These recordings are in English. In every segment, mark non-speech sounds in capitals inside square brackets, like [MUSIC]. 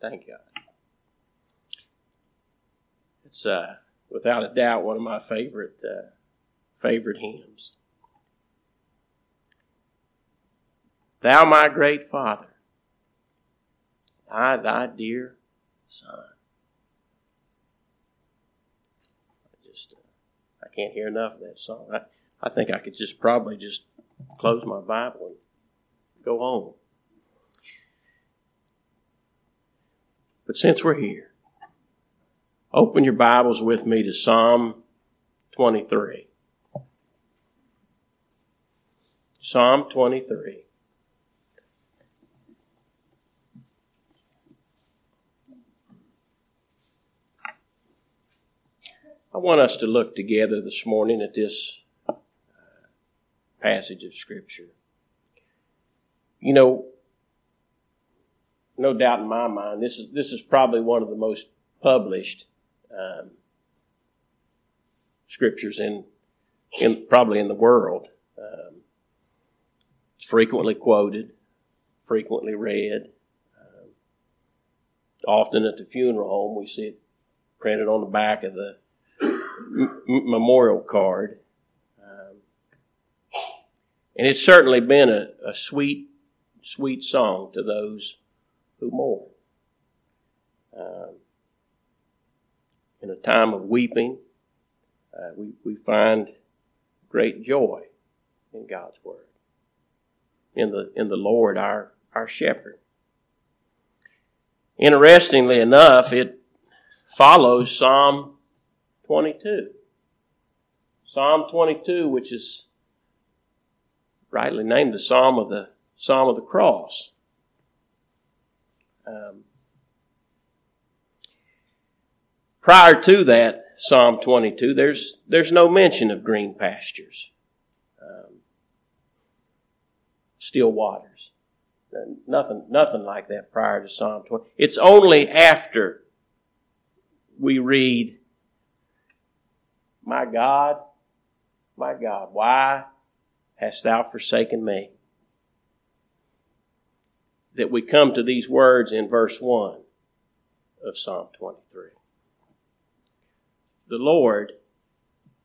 Thank God. It's uh, without a doubt one of my favorite uh, favorite hymns. Thou, my great Father, I, thy dear Son. I just, uh, I can't hear enough of that song. I, I think I could just probably just close my Bible and go home. But since we're here, open your Bibles with me to Psalm 23. Psalm 23. I want us to look together this morning at this passage of Scripture. You know, no doubt in my mind, this is this is probably one of the most published um, scriptures in in probably in the world. Um, it's frequently quoted, frequently read. Um, often at the funeral home, we see it printed on the back of the m- memorial card. And it's certainly been a, a sweet, sweet song to those who mourn. Um, in a time of weeping, uh, we, we find great joy in God's Word, in the, in the Lord, our, our shepherd. Interestingly enough, it follows Psalm 22. Psalm 22, which is rightly named the Psalm of the Psalm of the Cross. Um, prior to that, Psalm 22, there's, there's no mention of green pastures, um, still waters. Nothing, nothing like that prior to Psalm 20. It's only after we read my God, my God, why hast thou forsaken me? That we come to these words in verse 1 of Psalm 23. The Lord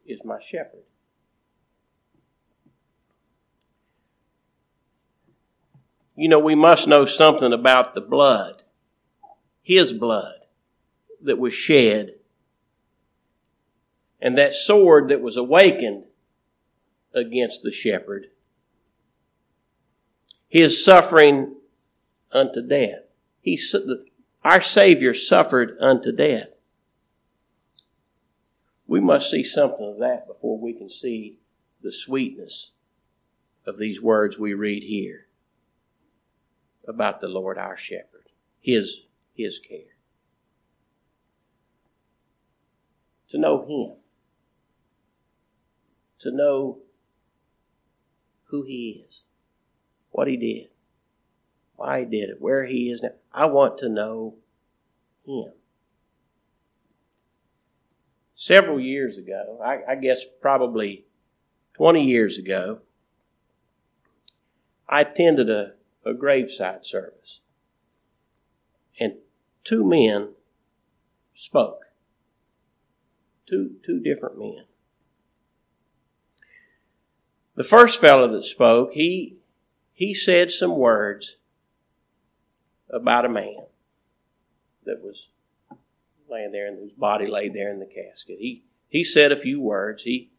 is my shepherd. You know, we must know something about the blood, His blood that was shed and that sword that was awakened against the shepherd, his suffering unto death. He, our Savior suffered unto death. We must see something of that before we can see the sweetness of these words we read here about the Lord our shepherd, his, his care. To know him to know who He is, what He did, why He did it, where He is now. I want to know Him. Several years ago, I, I guess probably 20 years ago, I attended a, a graveside service. And two men spoke. Two, two different men. The first fellow that spoke, he, he said some words about a man that was laying there and whose body lay there in the casket. He, he said a few words. He,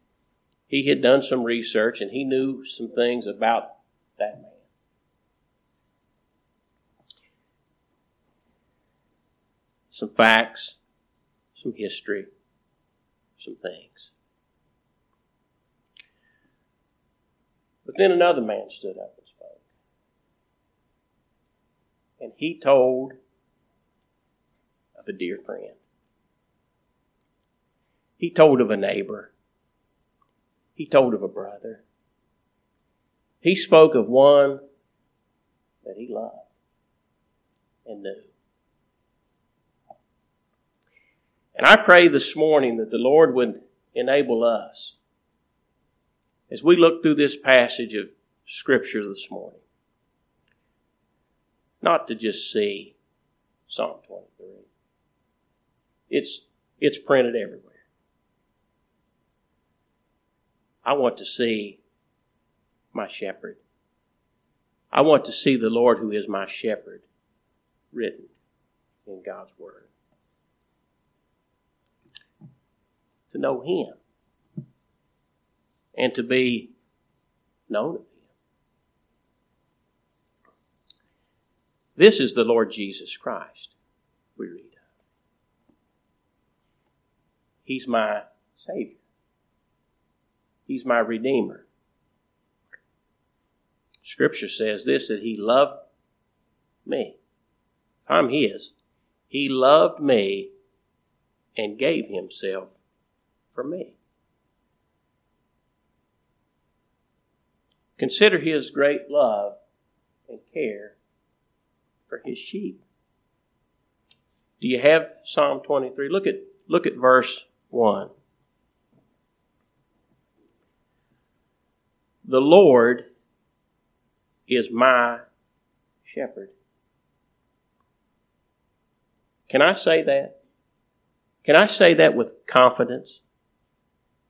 he had done some research and he knew some things about that man. Some facts, some history, some things. But then another man stood up and spoke. And he told of a dear friend. He told of a neighbor. He told of a brother. He spoke of one that he loved and knew. And I pray this morning that the Lord would enable us as we look through this passage of Scripture this morning. Not to just see Psalm 23. It's, it's printed everywhere. I want to see my shepherd. I want to see the Lord who is my shepherd written in God's Word. To know Him and to be known of Him. This is the Lord Jesus Christ, we read of. He's my Savior. He's my Redeemer. Scripture says this that He loved me. I'm His. He loved me and gave Himself for me. Consider His great love and care for His sheep. Do you have Psalm 23? Look at, look at verse 1. The Lord is my shepherd. Can I say that? Can I say that with confidence?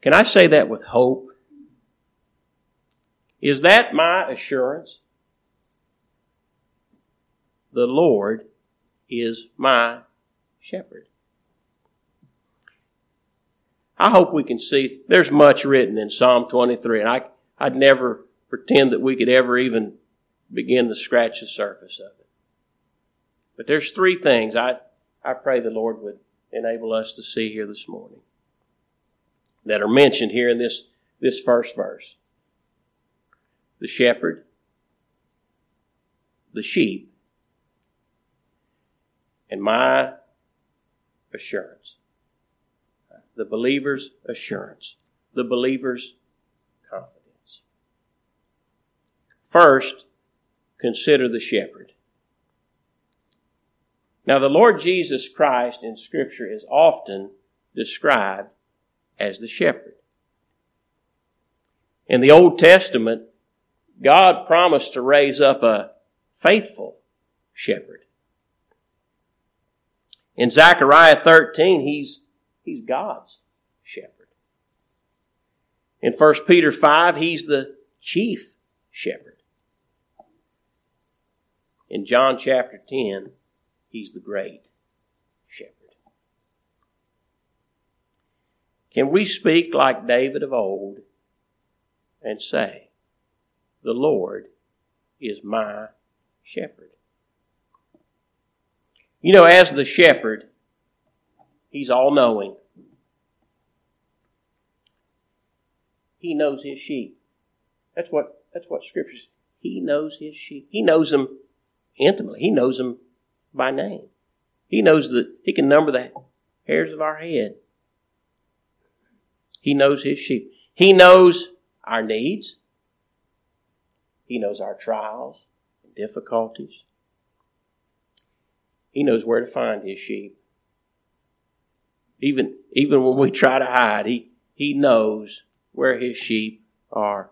Can I say that with hope? Is that my assurance? The Lord is my shepherd. I hope we can see there's much written in Psalm 23, and I, I'd never pretend that we could ever even begin to scratch the surface of it. But there's three things I, I pray the Lord would enable us to see here this morning that are mentioned here in this, this first verse. The shepherd, the sheep, and my assurance the believer's assurance, the believer's confidence. First, consider the shepherd. Now, the Lord Jesus Christ in Scripture is often described as the shepherd. In the Old Testament, God promised to raise up a faithful shepherd. In Zechariah 13, he's He's God's shepherd. In 1 Peter 5, he's the chief shepherd. In John chapter 10, he's the great shepherd. Can we speak like David of old and say, The Lord is my shepherd? You know, as the shepherd, He's all knowing. He knows his sheep. That's what that's what scripture says. He knows his sheep. He knows them intimately. He knows them by name. He knows that he can number the hairs of our head. He knows his sheep. He knows our needs. He knows our trials and difficulties. He knows where to find his sheep. Even, even when we try to hide, he, he knows where his sheep are.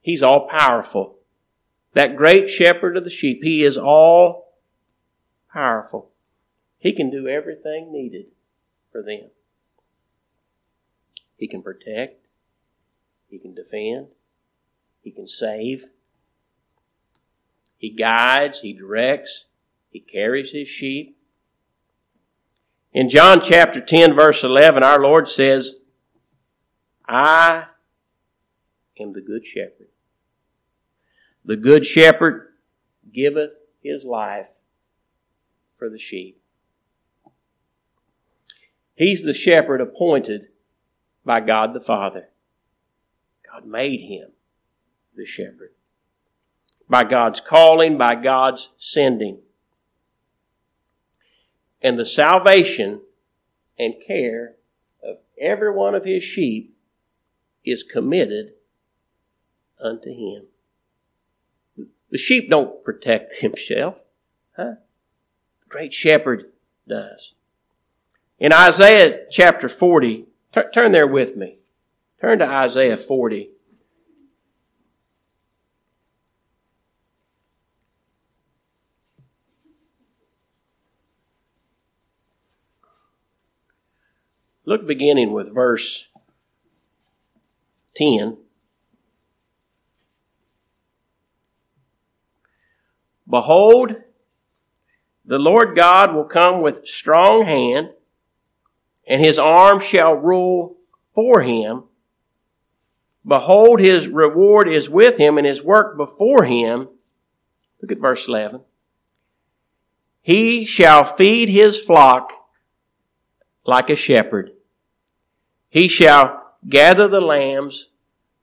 He's all powerful. That great shepherd of the sheep, he is all powerful. He can do everything needed for them. He can protect, he can defend, he can save, he guides, he directs, he carries his sheep. In John chapter 10, verse 11, our Lord says, I am the good shepherd. The good shepherd giveth his life for the sheep. He's the shepherd appointed by God the Father. God made him the shepherd. By God's calling, by God's sending and the salvation and care of every one of his sheep is committed unto him. The sheep don't protect [LAUGHS] himself, huh? The great shepherd does. In Isaiah chapter 40, t- turn there with me. Turn to Isaiah 40. Look beginning with verse 10. Behold, the Lord God will come with strong hand, and his arm shall rule for him. Behold, his reward is with him, and his work before him. Look at verse 11. He shall feed his flock like a shepherd. He shall gather the lambs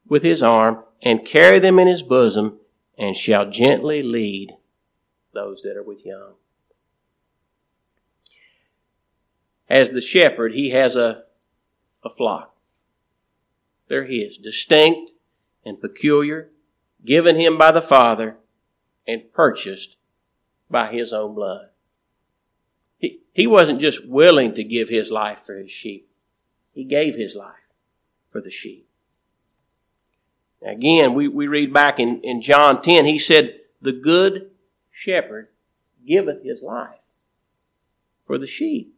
with his arm and carry them in his bosom and shall gently lead those that are with young. As the shepherd, he has a, a flock. They're his, distinct and peculiar, given him by the Father and purchased by his own blood. He, he wasn't just willing to give his life for his sheep. He gave his life for the sheep. Again, we, we read back in, in John 10, he said, The good shepherd giveth his life for the sheep.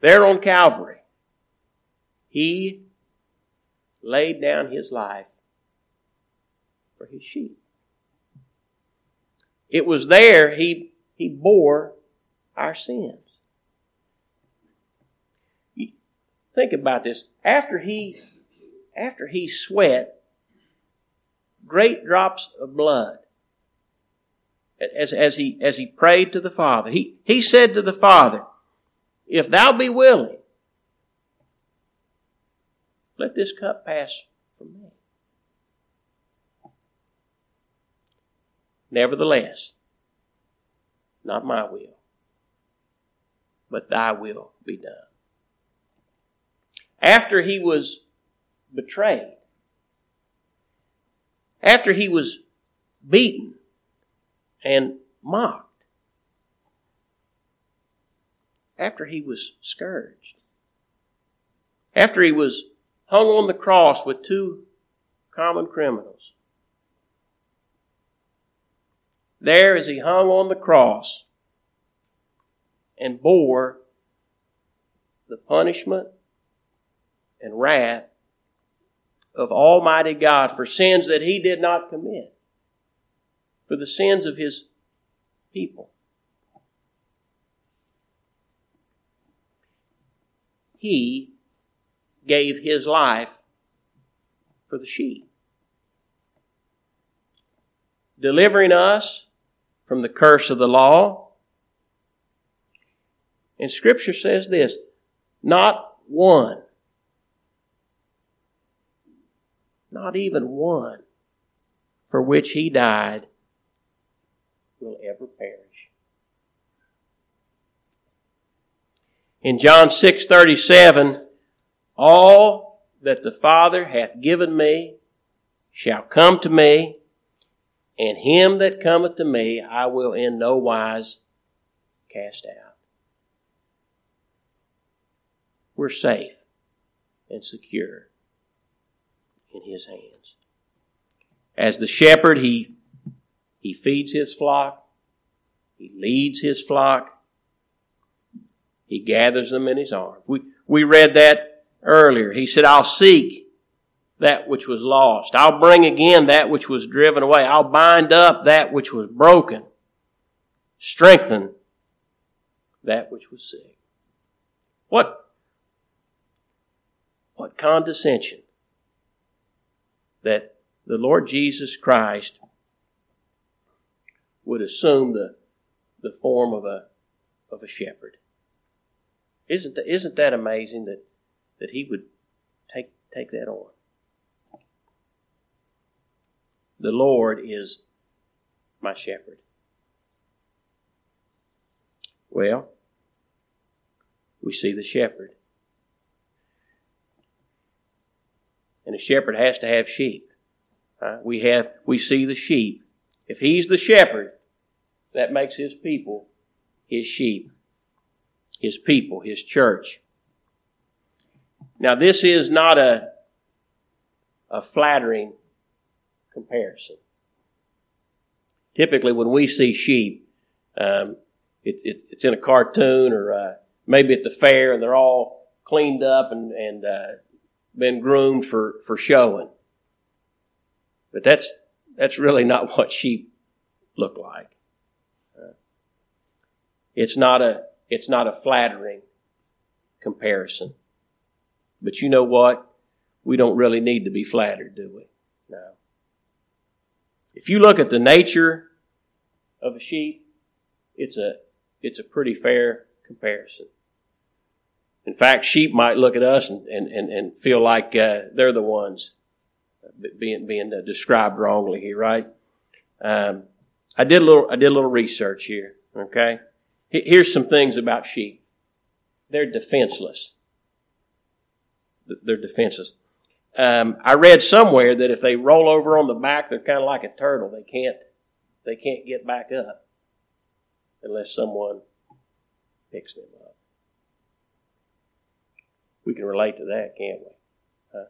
There on Calvary, he laid down his life for his sheep. It was there he, he bore our sins. Think about this. After he, after he sweat great drops of blood, as, as he, as he prayed to the Father, he, he said to the Father, if thou be willing, let this cup pass from me. Nevertheless, not my will, but thy will be done. After he was betrayed, after he was beaten and mocked, after he was scourged, after he was hung on the cross with two common criminals, there as he hung on the cross and bore the punishment and wrath of Almighty God for sins that he did not commit, for the sins of his people. He gave his life for the sheep, delivering us from the curse of the law. And Scripture says this not one, not even one, for which he died will ever perish. In John 6:37, all that the Father hath given me shall come to me, and him that cometh to me I will in no wise cast out. We're safe and secure in his hands. As the shepherd, he, he feeds his flock, he leads his flock, he gathers them in his arms. We, we read that earlier. He said, I'll seek that which was lost. I'll bring again that which was driven away. I'll bind up that which was broken. Strengthen that which was sick. What, what condescension that the Lord Jesus Christ would assume the, the form of a, of a shepherd. Isn't that, isn't that amazing that, that he would take, take that on? The Lord is my shepherd. Well, we see the shepherd. And a shepherd has to have sheep. We have we see the sheep. If he's the shepherd, that makes his people his sheep. His people, his church. Now this is not a a flattering comparison. Typically, when we see sheep, um, it, it, it's in a cartoon or uh, maybe at the fair and they're all cleaned up and, and uh, been groomed for, for showing. But that's, that's really not [LAUGHS] what sheep look like. It's not a, it's not a flattering comparison. But you know what? We don't really need to be flattered, do we? No. If you look at the nature of a sheep, it's a, it's a pretty fair comparison. In fact, sheep might look at us and, and, and, and feel like uh, they're the ones being, being uh, described wrongly here, right? Um, I did a little, I did a little research here, okay? Here's some things about sheep. They're defenseless. They're defenseless. Um, I read somewhere that if they roll over on the back, they're kind of like a turtle. They can't, they can't get back up unless someone picks them up. We can relate to that, can't we? Huh?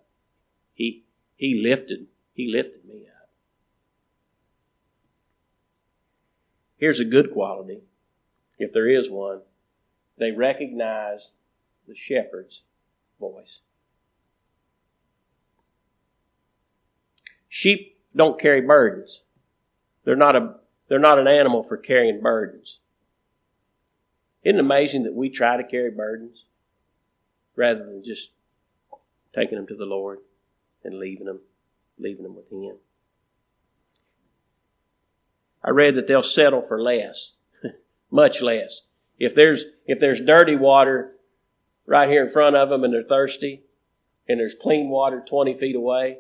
He he lifted he lifted me up. Here's a good quality, if there is one. They recognize the shepherd's voice. Sheep don't carry burdens. They're not a they're not an animal for carrying burdens. Isn't it amazing that we try to carry burdens rather than just taking them to the Lord and leaving them, leaving them with Him? I read that they'll settle for less, [LAUGHS] much less. If there's if there's dirty water right here in front of them and they're thirsty, and there's clean water 20 feet away,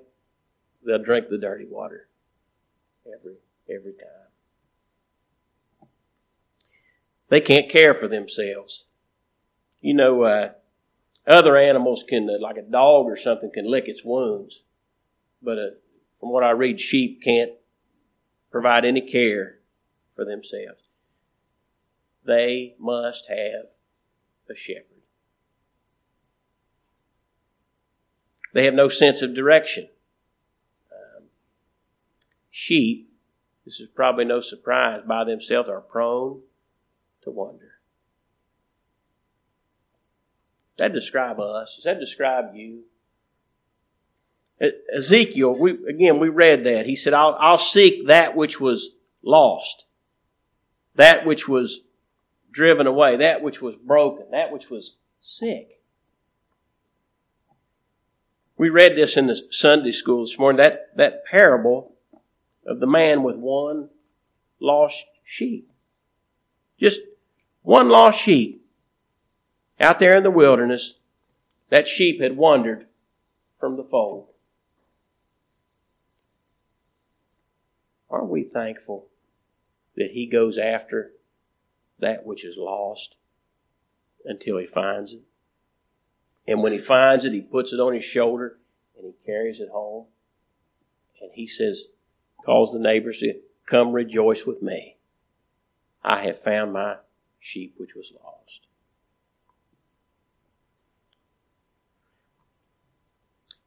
they'll drink the dirty water every every time. They can't care for themselves. You know, uh, other animals can, uh, like a dog or something, can lick its wounds. But uh, from what I read, sheep can't provide any care for themselves. They must have a shepherd. They have no sense of direction. Um, sheep, this is probably no surprise, by themselves are prone to wonder. Does that describe us? Does that describe you? Ezekiel, we, again, we read that. He said, I'll, I'll seek that which was lost, that which was driven away, that which was broken, that which was sick. We read this in the Sunday school this morning, that, that parable of the man with one lost sheep. Just one lost sheep out there in the wilderness. That sheep had wandered from the fold. Aren't we thankful that He goes after that which is lost until He finds it? And when He finds it, He puts it on His shoulder and He carries it home. And He says, calls the neighbors to come rejoice with me. I have found my sheep which was lost.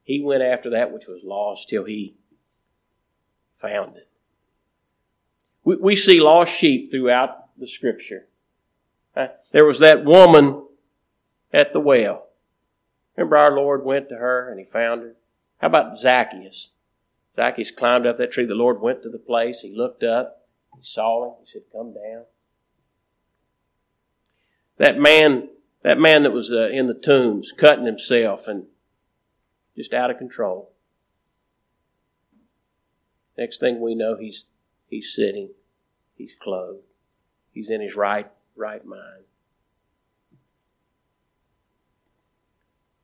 He went after that which was lost till he found it. We, we see lost sheep throughout the scripture. Uh, there was that woman at the well. Remember our Lord went to her and he found her? How about Zacchaeus? Zacchaeus climbed up that tree. The Lord went to the place. He looked up. He saw him. He said, Come down. That man, that man that was uh, in the tombs, cutting himself and just out of control. Next thing we know, he's he's sitting, he's clothed, he's in his right right mind.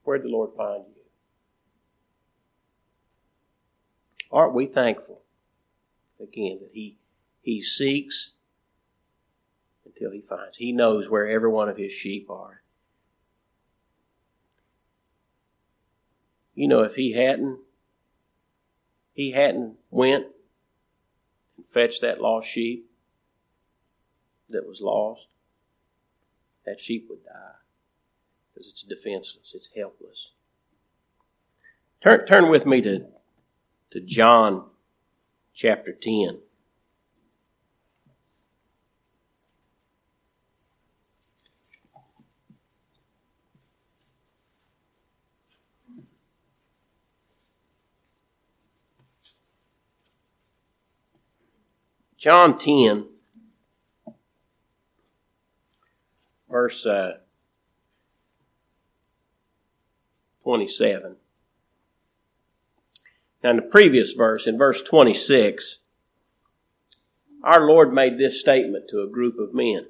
Where'd the Lord find you? Aren't we thankful again that He He seeks until he finds. He knows where every one of his sheep are. You know, if he hadn't, he hadn't went and fetched that lost sheep that was lost, that sheep would die because it's defenseless, it's helpless. Turn, turn with me to, to John chapter 10. John 10, verse uh, 27. Now, in the previous verse, in verse 26, our Lord made this statement to a group of men.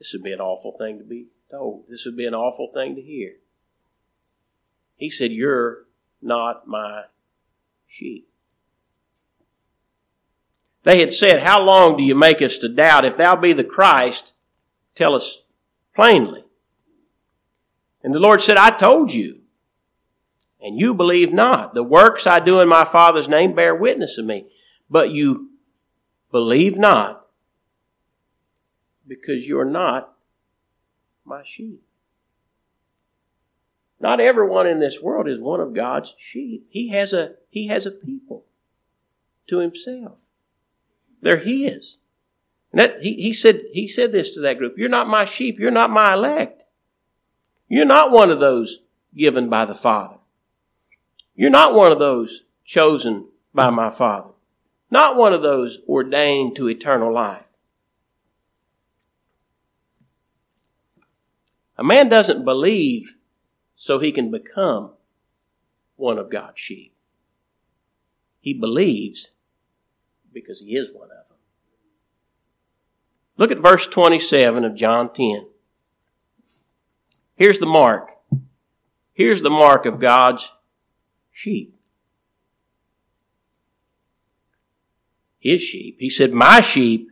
This would be an awful thing to be told. This would be an awful thing to hear. He said, You're not my sheep. They had said, How long do you make us to doubt? If thou be the Christ, tell us plainly. And the Lord said, I told you, and you believe not. The works I do in my Father's name bear witness of me, but you believe not because you're not my sheep. Not everyone in this world is one of God's sheep. He has a, he has a people to himself. They're his. And that, he, he said, he said this to that group. You're not my sheep. You're not my elect. You're not one of those given by the Father. You're not one of those chosen by my Father. Not one of those ordained to eternal life. A man doesn't believe so he can become one of God's sheep. He believes because he is one of them. Look at verse 27 of John 10. Here's the mark. Here's the mark of God's sheep. His sheep. He said, My sheep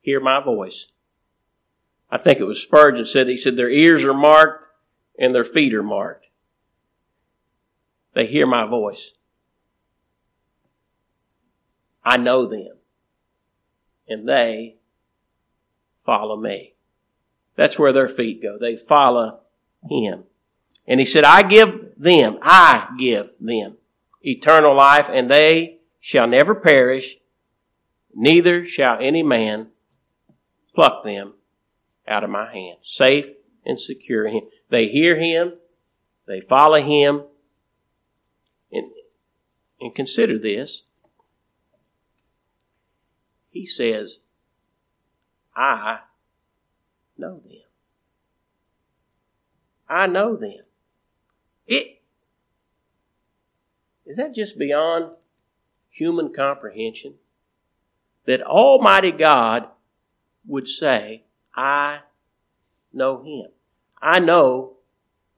hear my voice. I think it was Spurgeon said, he said, their ears are marked and their feet are marked. They hear my voice. I know them. And they follow me. That's where their feet go. They follow him. And he said, I give them, I give them eternal life, and they shall never perish, neither shall any man pluck them out of my hand. Safe and secure him. They hear him, they follow him, and, and consider this. He says, I know them. I know them. It is that just beyond human comprehension that Almighty God would say, I know him. I know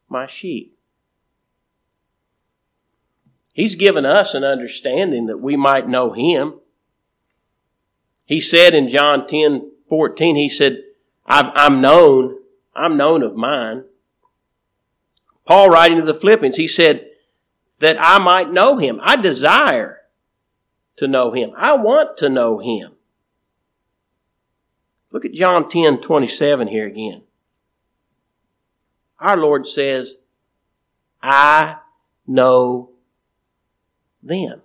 my sheep. He's given us an understanding that we might know him. He said in John 10 14, he said, I'm known, I'm known of mine. Paul writing to the Philippians, he said, that I might know him. I desire to know him. I want to know him. Look at John 10 27 here again. Our Lord says, I know them.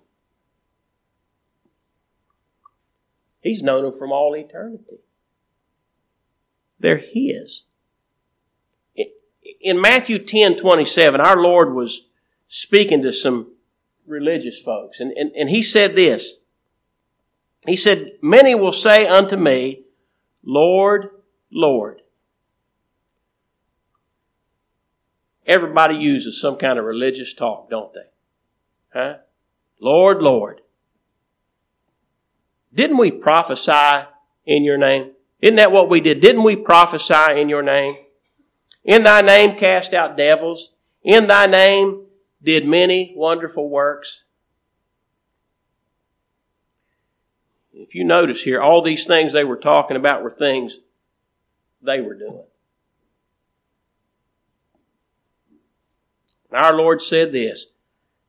He's known them from all eternity. They're His. In Matthew 10 27, our Lord was speaking to some religious folks, and, and, and He said this. He said, Many will say unto me, Lord, Lord. Everybody uses some kind of religious talk, don't they? Huh? Lord, Lord. Didn't we prophesy in your name? Isn't that what we did? Didn't we prophesy in your name? In thy name cast out devils. In thy name did many wonderful works. If you notice here, all these things they were talking about were things they were doing. Our Lord said this.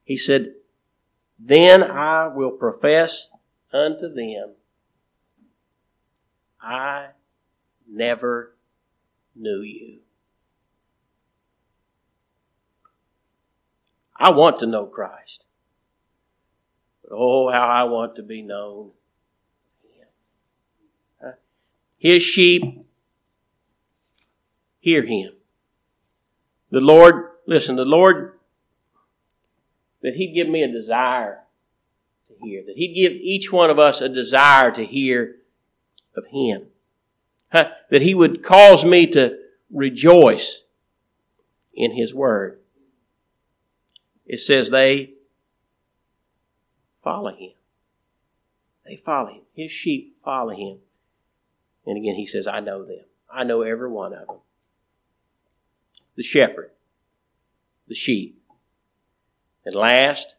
He said, Then I will profess unto them, I never knew you. I want to know Christ. But oh, how I want to be known his sheep hear him. The Lord, listen, the Lord, that He'd give me a desire hear, that He'd give each one of us a desire to hear of Him, huh? that He would cause me to rejoice in His Word. It says they follow Him. They follow Him. His sheep follow Him. And again, He says, I know them. I know every one of them. The shepherd, the sheep. And last,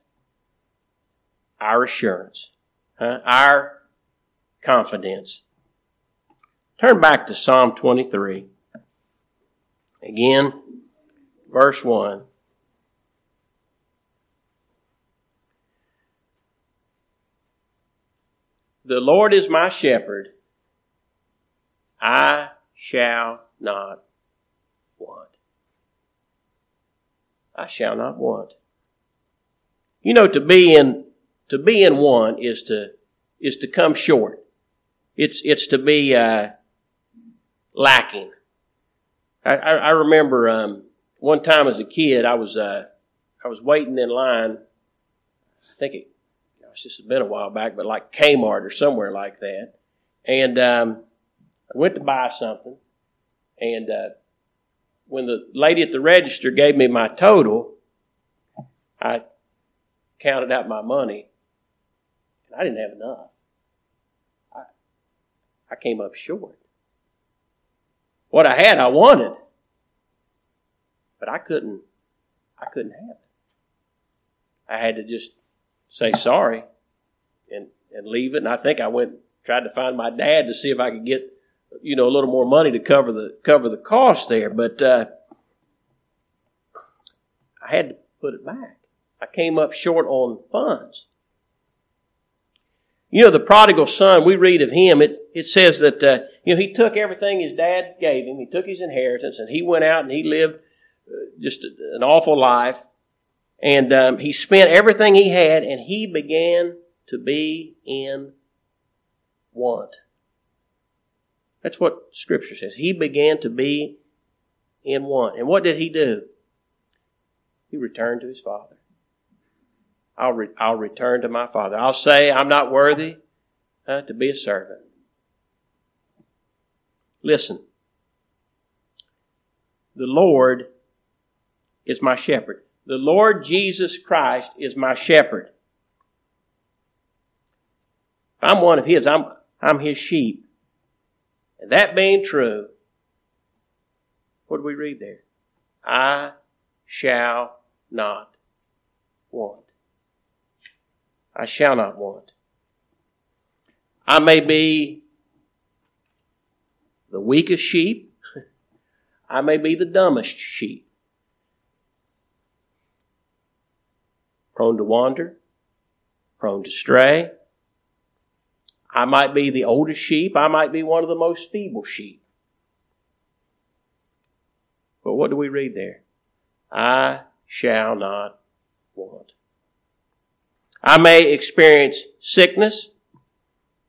our assurance, huh? our confidence. Turn back to Psalm 23. Again, verse 1. The Lord is my shepherd. I shall not want. I shall not want. You know, to be in to be in one is to is to come short. It's it's to be uh, lacking. I, I, I remember um, one time as a kid, I was uh, I was waiting in line. I think it, gosh, this has been a while back, but like Kmart or somewhere like that, and um, I went to buy something, and uh, when the lady at the register gave me my total, I counted out my money, and I didn't have enough. I, I came up short. What I had, I wanted, but I couldn't. I couldn't have it. I had to just say sorry and and leave it. And I think I went tried to find my dad to see if I could get you know a little more money to cover the cover the cost there. But uh, I had to put it back. I came up short on funds. You know, the prodigal son, we read of him, it, it says that, uh, you know, he took everything his dad gave him, he took his inheritance, and he went out and he lived uh, just an awful life. And um, he spent everything he had, and he began to be in want. That's what Scripture says. He began to be in want. And what did he do? He returned to his father. I'll, re- I'll return to my father. I'll say, I'm not worthy uh, to be a servant. Listen. The Lord is my shepherd. The Lord Jesus Christ is my shepherd. I'm one of his, I'm, I'm his sheep. And that being true, what do we read there? I shall not want. I shall not want. I may be the weakest sheep. [LAUGHS] I may be the dumbest sheep. Prone to wander, prone to stray. I might be the oldest sheep. I might be one of the most feeble sheep. But what do we read there? I shall not want. I may experience sickness,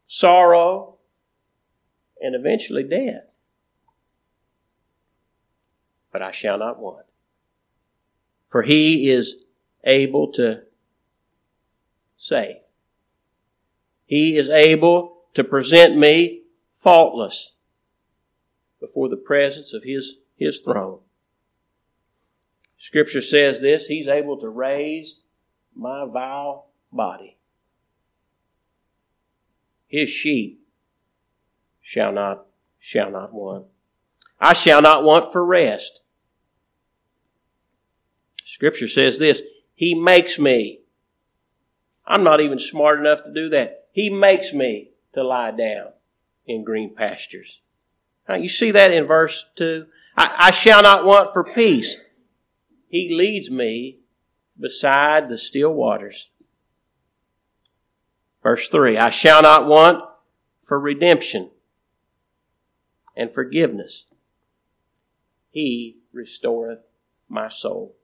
sorrow, and eventually death. But I shall not want. For he is able to save. He is able to present me faultless before the presence of his, his throne. Scripture says this, He's able to raise my vile body. His sheep shall not, shall not want. I shall not want for rest. Scripture says this, He makes me. I'm not even smart enough to do that. He makes me to lie down in green pastures. Now, you see that in verse 2? I, I shall not want for peace. He leads me beside the still waters. Verse 3 I shall not want for redemption and forgiveness. He restoreth my soul.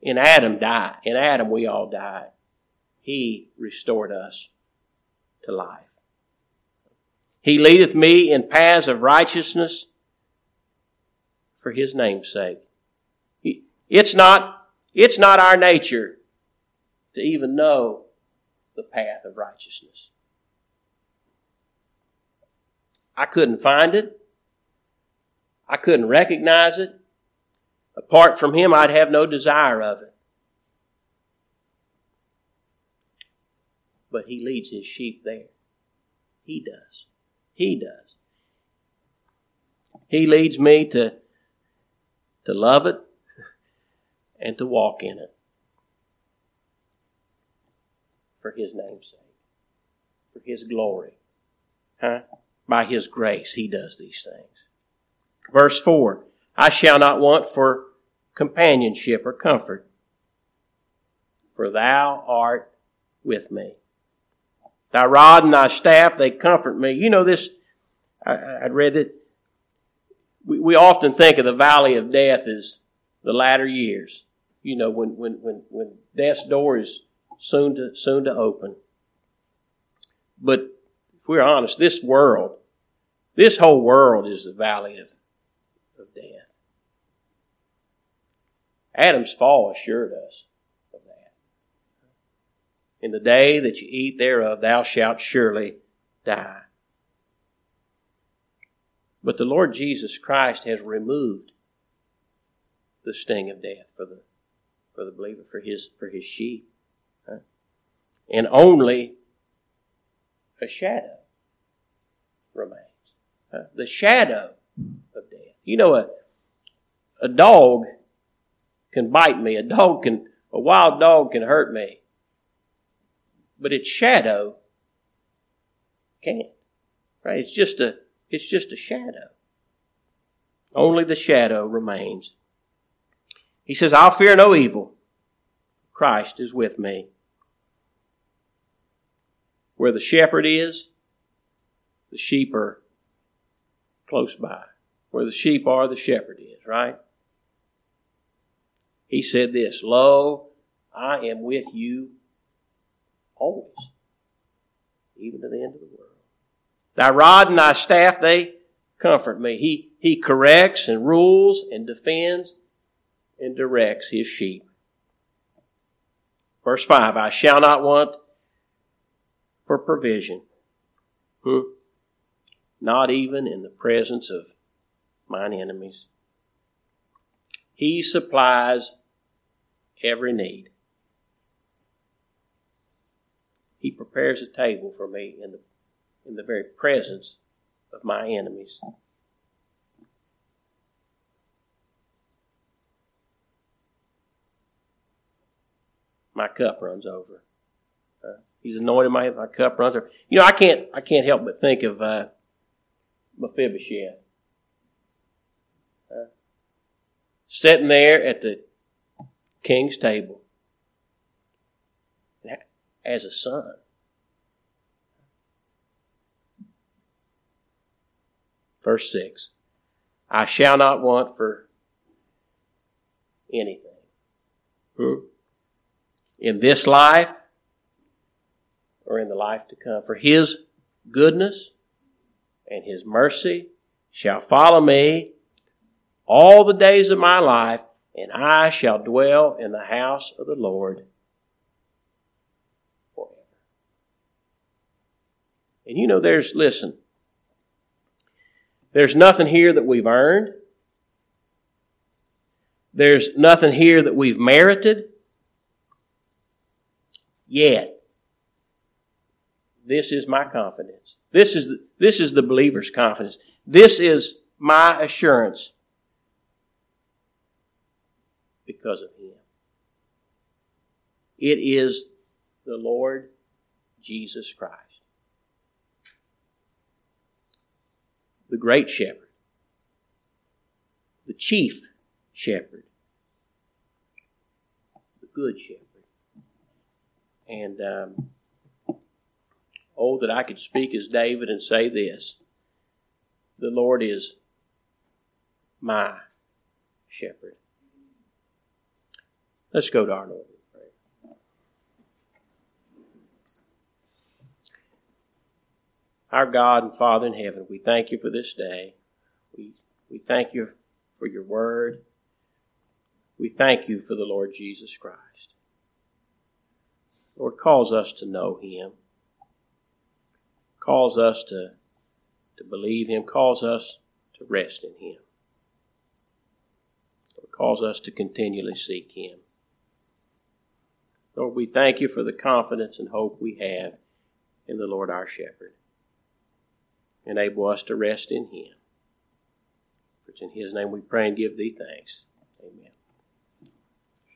In Adam die. In Adam we all died. He restored us to life. He leadeth me in paths of righteousness for his name's sake. It's not It's not our nature to even know the path of righteousness. I couldn't find it. I couldn't recognize it. Apart from Him, I'd have no desire of it. But He leads His sheep there. He does. He does. He leads me to, to love it and to walk in it for His name's sake, for His glory. Huh? By His grace, He does these things. Verse 4 I shall not want for companionship or comfort, for Thou art with me. Thy rod and thy staff, they comfort me. You know this, I, I read it. We, we often think of the valley of death as the latter years. You know, when, when, when, when death's door is soon to, soon to open. But if we're honest, this world, this whole world is the valley of, of death. Adam's fall assured us of that. in the day that you eat thereof, thou shalt surely die. But the Lord Jesus Christ has removed the sting of death for the, for the believer, for his, for his sheep. And only a shadow remains. The shadow of death. You know, a, a dog can bite me. A dog can, a wild dog can hurt me but its shadow can't. Right? It's just a it's just a shadow. Only the shadow remains. He says, I'll fear no evil. Christ is with me. Where the shepherd is, the sheep are close by. Where the sheep are, the shepherd is, right? He said this, Lo, I am with you always, even to the end of the world. Thy rod and thy staff, they comfort me. He, he corrects and rules and defends and directs his sheep. Verse 5 I shall not want for provision, hmm? not even in the presence of mine enemies. He supplies every need. He prepares a table for me in the, in the very presence of my enemies. My cup runs over. Uh, he's anointed my my cup runs over. You know, I can't I can't help but think of uh, Mephibosheth. Uh, sitting there at the king's table as a son. Verse 6 I shall not want for anything. Hmm? In this life or in the life to come. For his goodness and his mercy shall follow me all the days of my life, and I shall dwell in the house of the Lord And you know, there's, listen, there's nothing here that we've earned. There's nothing here that we've merited. Yet, this is my confidence. This is the, this is the believer's confidence. This is my assurance because of Him. It is the Lord Jesus Christ. the great shepherd, the chief shepherd, the good shepherd. And um, oh, that I could speak as David and say this the Lord is my shepherd. Let's go to our Lord. Our God and Father in heaven, we thank you for this day. We, we thank you for your word. We thank you for the Lord Jesus Christ. Lord, calls us to know him, calls us to, to believe him, calls us to rest in him, Lord, calls us to continually seek him. Lord, we thank you for the confidence and hope we have in the Lord our shepherd. Enable us to rest in him. For it's in his name we pray and give thee thanks.